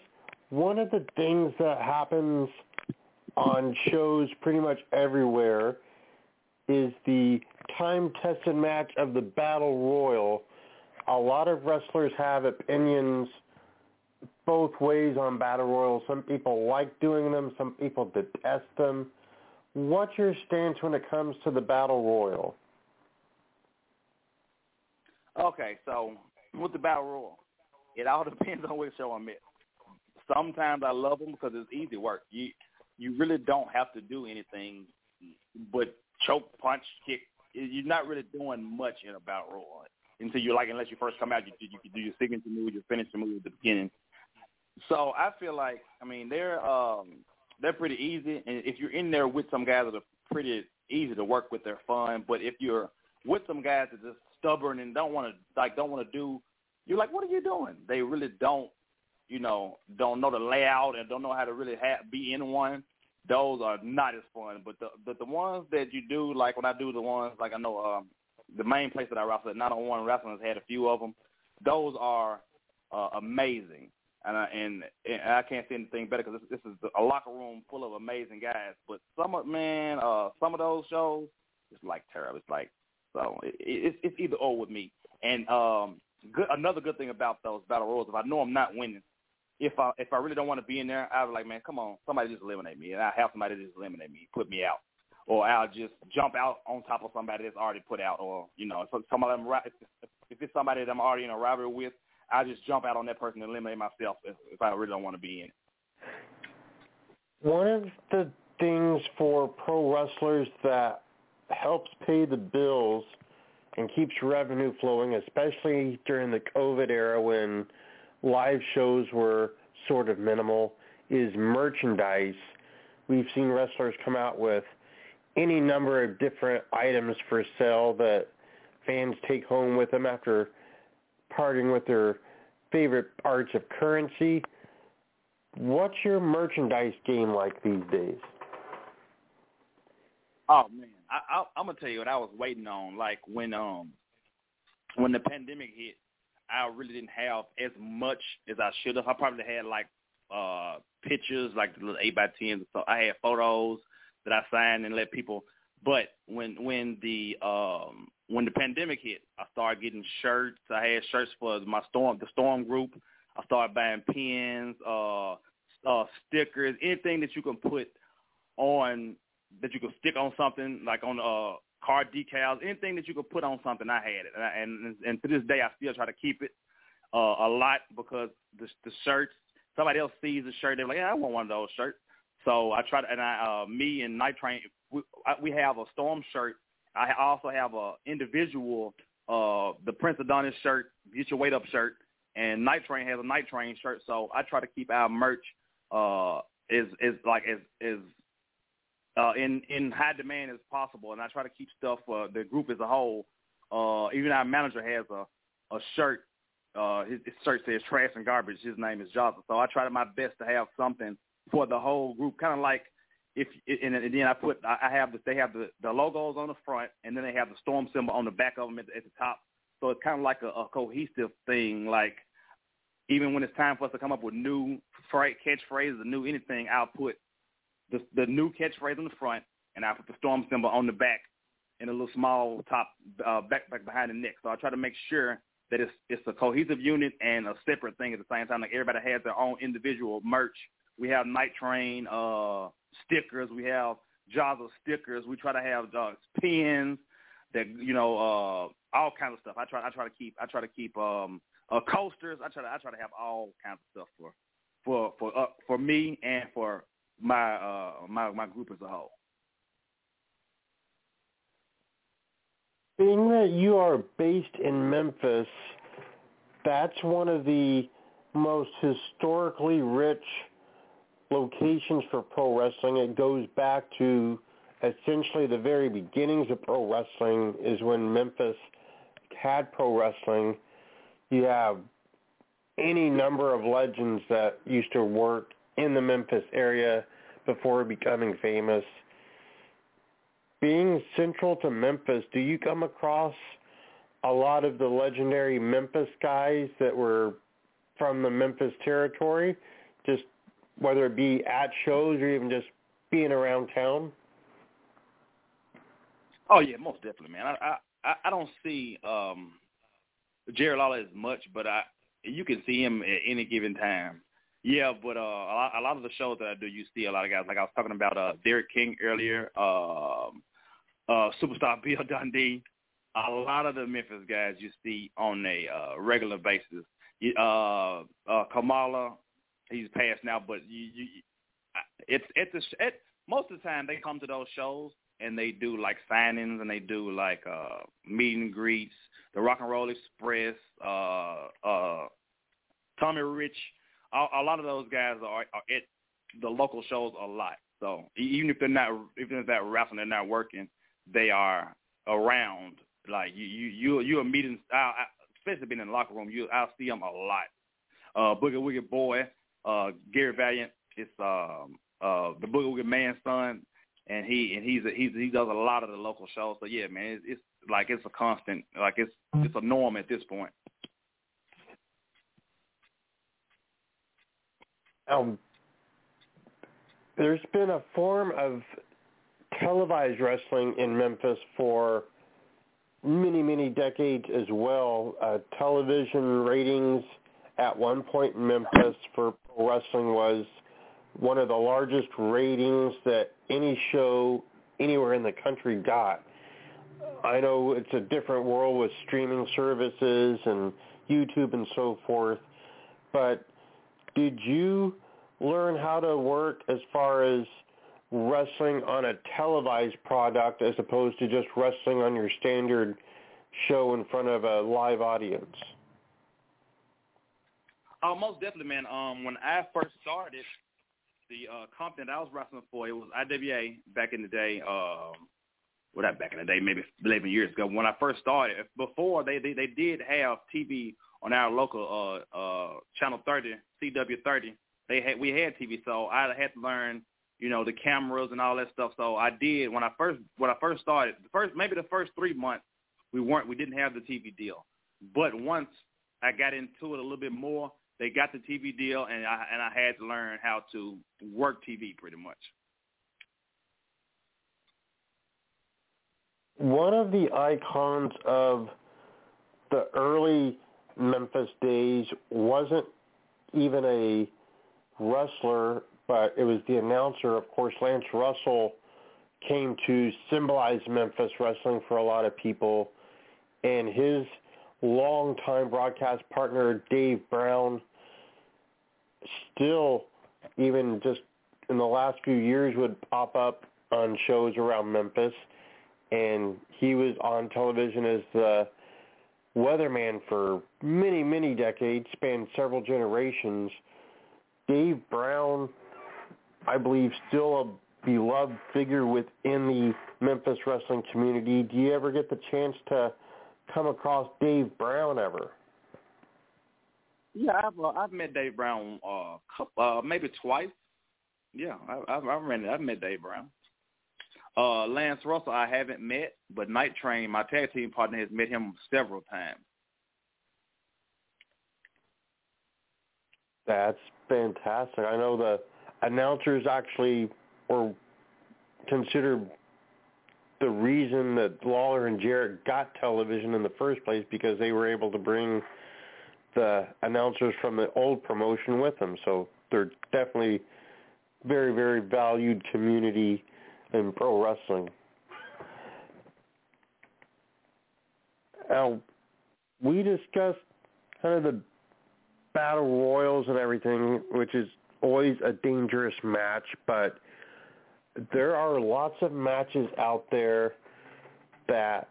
one of the things that happens on shows pretty much everywhere is the time-tested match of the Battle Royal. A lot of wrestlers have opinions – both ways on battle royals. Some people like doing them. Some people detest them. What's your stance when it comes to the battle royal? Okay, so with the battle royal, it all depends on which show I'm at. Sometimes I love them because it's easy work. You you really don't have to do anything but choke, punch, kick. You're not really doing much in a battle royal until you like unless you first come out. You you can do your signature move, your finishing move at the beginning so I feel like I mean they're um they're pretty easy, and if you're in there with some guys that are pretty easy to work with, they're fun. But if you're with some guys that are just stubborn and don't want to like don't want to do, you're like, what are you doing? They really don't, you know, don't know the layout and don't know how to really have, be in one. Those are not as fun. But the but the ones that you do, like when I do the ones like I know um, the main place that I wrestle 901 wrestling has had a few of them. Those are uh, amazing and I, and, and I can't say anything better because this, this is a locker room full of amazing guys. But some of man, uh, some of those shows, it's like terrible. It's like so it, it's it's either or with me. And um, good another good thing about those battle royals, if I know I'm not winning, if I if I really don't want to be in there, I'll be like, man, come on, somebody just eliminate me, and I have somebody just eliminate me, put me out, or I'll just jump out on top of somebody that's already put out, or you know, so some of them if it's somebody that I'm already in a rivalry with, I just jump out on that person and eliminate myself if, if I really don't want to be in it. One of the things for pro wrestlers that helps pay the bills and keeps revenue flowing, especially during the COVID era when live shows were sort of minimal, is merchandise. We've seen wrestlers come out with any number of different items for sale that fans take home with them after parting with their favorite parts of currency. What's your merchandise game like these days? Oh man, I, I, I'm gonna tell you what I was waiting on. Like when um when the pandemic hit, I really didn't have as much as I should have. I probably had like uh pictures, like the little eight by tens. So I had photos that I signed and let people. But when when the um when the pandemic hit, I started getting shirts. I had shirts for my storm, the storm group. I started buying pins, uh, uh, stickers, anything that you can put on that you can stick on something, like on uh, car decals, anything that you could put on something. I had it, and I, and, and to this day, I still try to keep it uh, a lot because the, the shirts. Somebody else sees the shirt, they're like, "Yeah, I want one of those shirts." So I try to, and I, uh, me and Knighttrain, we, I, we have a storm shirt I also have a individual, uh, the Prince Adonis shirt, Get Your Weight Up shirt, and Knighttrain has a Knighttrain shirt. So I try to keep our merch uh, is is like as is uh, in in high demand as possible, and I try to keep stuff for the group as a whole. Uh, even our manager has a a shirt. Uh, his, shirt says "Trash and Garbage." His name is Jonathan. So I try my best to have something for the whole group, kind of like if and, then I put I have the they have the the logos on the front and then they have the storm symbol on the back of them at, at the top. So it's kind of like a, a cohesive thing. Like even when it's time for us to come up with new catchphrases new anything, I'll put the the new catchphrase on the front and I put the storm symbol on the back and a little small top uh, back back behind the neck. So I try to make sure that it's it's a cohesive unit and a separate thing at the same time. Like everybody has their own individual merch. We have Knighttrain uh, stickers. We have Jazza stickers. We try to have uh, pins that you know uh, all kinds of stuff. I try I try to keep I try to keep um, uh, coasters. I try to I try to have all kinds of stuff for for for uh, for me and for my uh, my my group as a whole. Being that you are based in Memphis, that's one of the most historically rich locations for pro wrestling. It goes back to essentially the very beginnings of pro wrestling is when Memphis had pro wrestling. You have any number of legends that used to work in the Memphis area before becoming famous being central to Memphis, do you come across a lot of the legendary Memphis guys that were from the Memphis territory, just whether it be at shows or even just being around town? Oh yeah, most definitely, man. I I I don't see um Jerry Lawler as much, but I you can see him at any given time. Yeah, but uh, a lot, of the shows that I do, you see a lot of guys. Like I was talking about uh, Derek King earlier. Um, uh, superstar Bill Dundee, a lot of the Memphis guys you see on a uh, regular basis. Uh, uh, Kamala, he's passed now, but you, you, it's it's the most of the time they come to those shows and they do like signings and they do like uh, meet and greets. The Rock and Roll Express, uh, uh, Tommy Rich, a, a lot of those guys are, are at the local shows a lot. So even if they're not, even if they're wrestling, they're not working they are around. Like you, you, you, you are meeting, especially being in the locker room. You, I'll see them a lot. Uh, Boogie Woogie Boy, uh, Gary Valiant, it's um, uh, the Boogie Man's son, and he and he's a, he's he does a lot of the local shows. So yeah, man, it's, it's like it's a constant, like it's it's a norm at this point. Um, there's been a form of televised wrestling in Memphis for many, many decades as well. Uh, television ratings at one point in Memphis for wrestling was one of the largest ratings that any show anywhere in the country got. I know it's a different world with streaming services and YouTube and so forth, but did you learn how to work as far as wrestling on a televised product as opposed to just wrestling on your standard show in front of a live audience? Oh, most definitely, man. Um, when I first started, the uh, company that I was wrestling for, it was IWA back in the day. Um, well, not back in the day, maybe 11 years ago. When I first started, before they they, they did have TV on our local uh, uh, channel 30, CW 30. They had we had TV, so I had to learn you know, the cameras and all that stuff. So I did when I first when I first started, the first maybe the first three months we weren't we didn't have the TV deal. But once I got into it a little bit more, they got the TV deal and I and I had to learn how to work TV pretty much. One of the icons of the early Memphis days wasn't even a wrestler but it was the announcer. Of course, Lance Russell came to symbolize Memphis wrestling for a lot of people, and his longtime broadcast partner Dave Brown still, even just in the last few years, would pop up on shows around Memphis, and he was on television as the weatherman for many, many decades, spanned several generations. Dave Brown I believe, still a beloved figure within the Memphis wrestling community. Do you ever get the chance to come across Dave Brown ever? Yeah, I've uh, I've met Dave Brown uh, couple, uh maybe twice. Yeah, I, I, I ran it. I've met Dave Brown. Uh, Lance Russell, I haven't met, but Knighttrain, my tag team partner, has met him several times. That's fantastic. I know the announcers actually were considered the reason that Lawler and Jarrett got television in the first place because they were able to bring the announcers from the old promotion with them. So they're definitely very, very valued community in pro wrestling. Now, we discussed kind of the battle royals and everything, which is always a dangerous match, but there are lots of matches out there that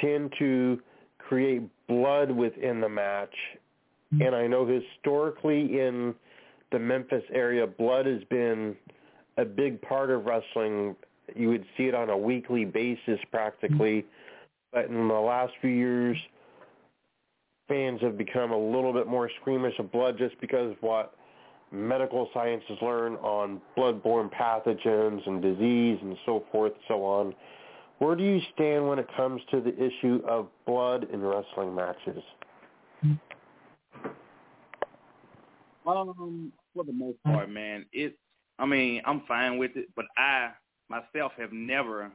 tend to create blood within the match. Mm-hmm. And I know historically in the Memphis area, blood has been a big part of wrestling. You would see it on a weekly basis practically. Mm-hmm. But in the last few years, fans have become a little bit more squeamish of blood just because of what medical sciences learn on bloodborne pathogens and disease and so forth so on. Where do you stand when it comes to the issue of blood in wrestling matches? Um, for the most part, man, it. I mean, I'm fine with it, but I myself have never,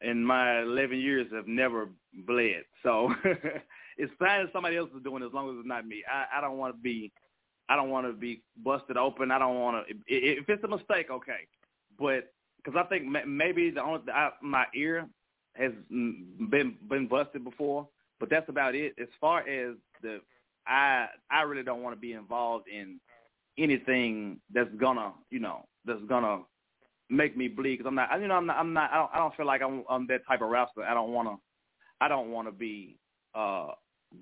in my 11 years, have never bled. So it's fine if somebody else is doing it as long as it's not me. I, I don't want to be I don't want to be busted open. I don't want to. If it's a mistake, okay, but because I think maybe the only I, my ear has been been busted before, but that's about it. As far as the, I I really don't want to be involved in anything that's gonna you know that's gonna make me bleed because I'm not you know I'm not I'm not I don't, I don't feel like I'm, I'm that type of wrestler. I don't want to I don't want to be uh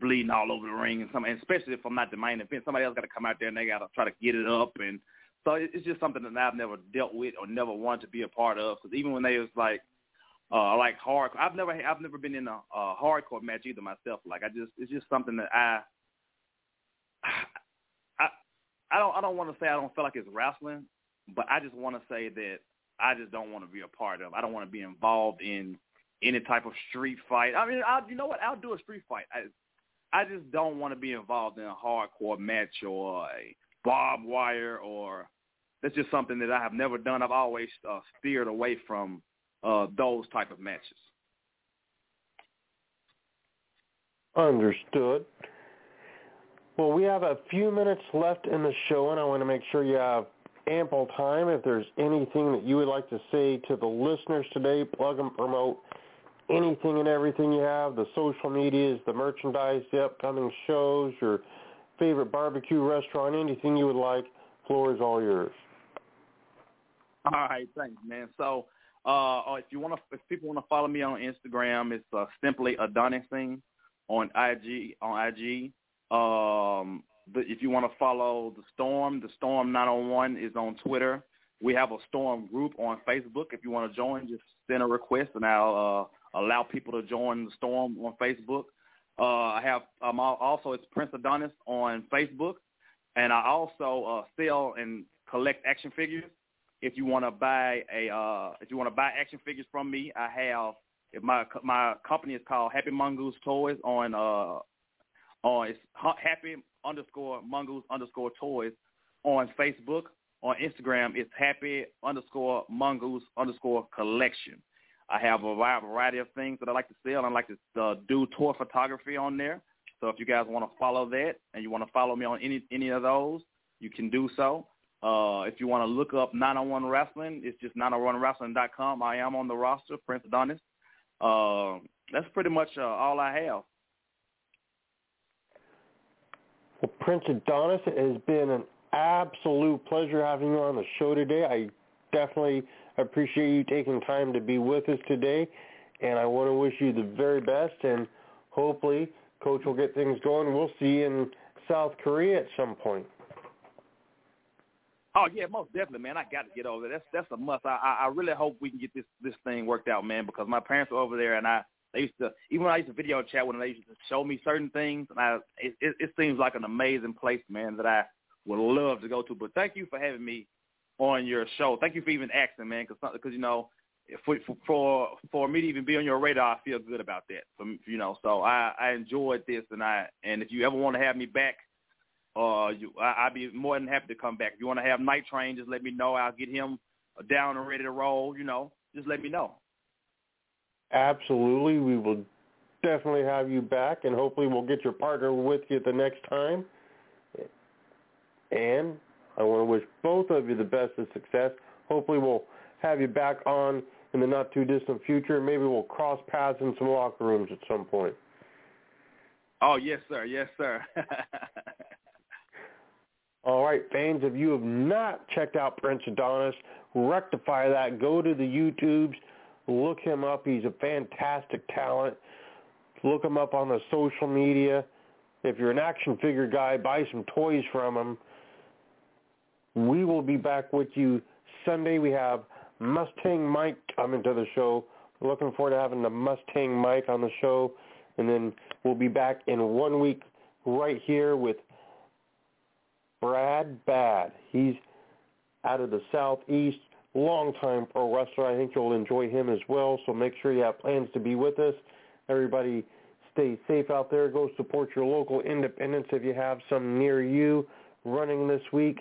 bleeding all over the ring and something, especially if I'm not the main event. Somebody else got to come out there and they got to try to get it up. And so it's just something that I've never dealt with or never wanted to be a part of. Because even when they was like, uh, like hard, I've never, I've never been in a, a hardcore match either myself. Like I just, it's just something that I, I, I don't, I don't want to say I don't feel like it's wrestling, but I just want to say that I just don't want to be a part of. I don't want to be involved in any type of street fight. I mean, I, you know what? I'll do a street fight. I, I just don't want to be involved in a hardcore match or a barbed wire or that's just something that I have never done. I've always uh, steered away from uh, those type of matches. Understood. Well, we have a few minutes left in the show, and I want to make sure you have ample time. If there's anything that you would like to say to the listeners today, plug and promote anything and everything you have, the social medias, the merchandise, the upcoming shows, your favorite barbecue restaurant, anything you would like, floor is all yours. All right, thanks, man. So, uh, if you want to, if people want to follow me on Instagram, it's uh, simply Adonis Singh on IG. On IG, um, the, if you want to follow the Storm, the Storm 901 is on Twitter. We have a Storm group on Facebook. If you want to join, just send a request, and I'll uh, allow people to join the storm on Facebook. Uh, I have um, also it's Prince Adonis on Facebook, and I also uh, sell and collect action figures. If you want to buy a uh, if you want to buy action figures from me, I have if my my company is called Happy Mongoose Toys on uh on it's Happy underscore Mongoose underscore Toys on Facebook. On Instagram, it's Happy underscore Mongoose underscore Collection. I have a variety of things that I like to sell. I like to uh, do tour photography on there. So if you guys want to follow that and you want to follow me on any any of those, you can do so. Uh, if you want to look up 901 Wrestling, it's just 901wrestling.com. I am on the roster, Prince Adonis. Uh, that's pretty much uh, all I have. Well, Prince Adonis, it has been an absolute pleasure having you on the show today. I definitely I appreciate you taking time to be with us today, and I want to wish you the very best, and hopefully Coach will get things going. We'll see you in South Korea at some point. Oh yeah, most definitely, man. I got to get over there. That's that's a must. I I really hope we can get this this thing worked out, man. Because my parents were over there, and I they used to even when I used to video chat with them, they used to show me certain things, and I it, it, it seems like an amazing place, man, that I would love to go to. But thank you for having me on your show. Thank you for even asking, man, because because you know for, for for me to even be on your radar, I feel good about that. For, you know, so I I enjoyed this, and I and if you ever want to have me back, uh, you I, I'd be more than happy to come back. If you want to have Knighttrain, just let me know. I'll get him down and ready to roll. You know, just let me know. Absolutely, we will definitely have you back, and hopefully we'll get your partner with you the next time. And I want to wish both of you the best of success. Hopefully we'll have you back on in the not too distant future. Maybe we'll cross paths in some locker rooms at some point. Oh yes, sir. Yes, sir. All right, fans, if you have not checked out Prince Adonis, rectify that. Go to the YouTubes, look him up. He's a fantastic talent. Look him up on the social media. If you're an action figure guy, buy some toys from him. We will be back with you Sunday. We have Mustang Mike coming to the show. Looking forward to having the Mustang Mike on the show. And then we'll be back in one week right here with Brad Bad. He's out of the Southeast, longtime pro wrestler. I think you'll enjoy him as well. So make sure you have plans to be with us. Everybody stay safe out there. Go support your local independents if you have some near you running this week.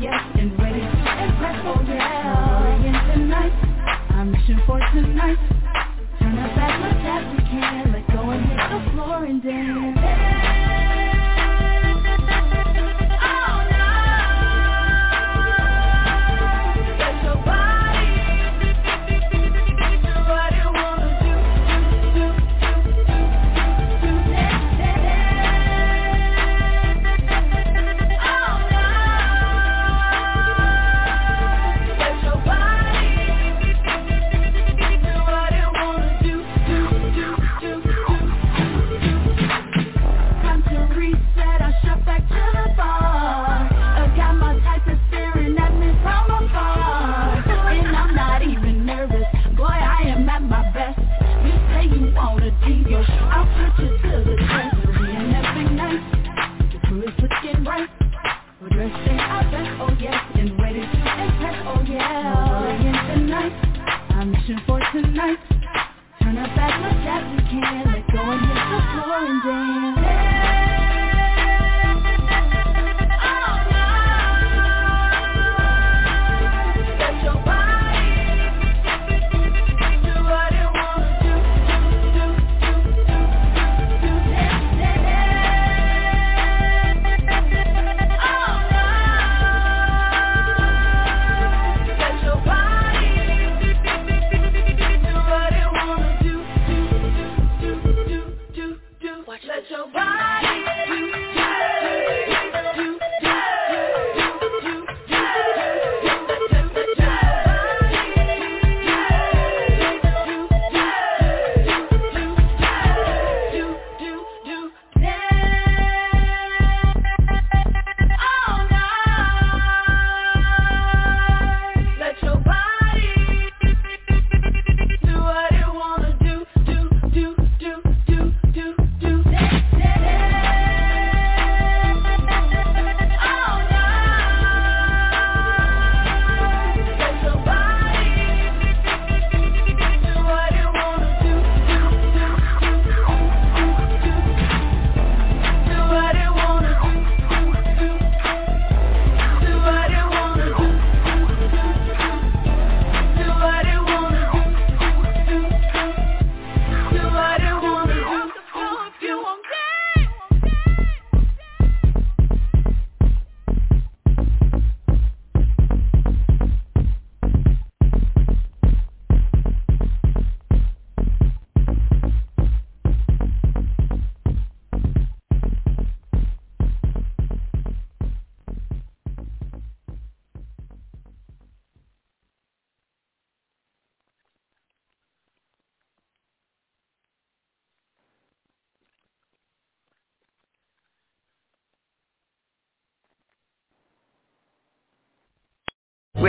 yes and ready. Espresso, oh, yeah. Again tonight. I'm reaching for tonight.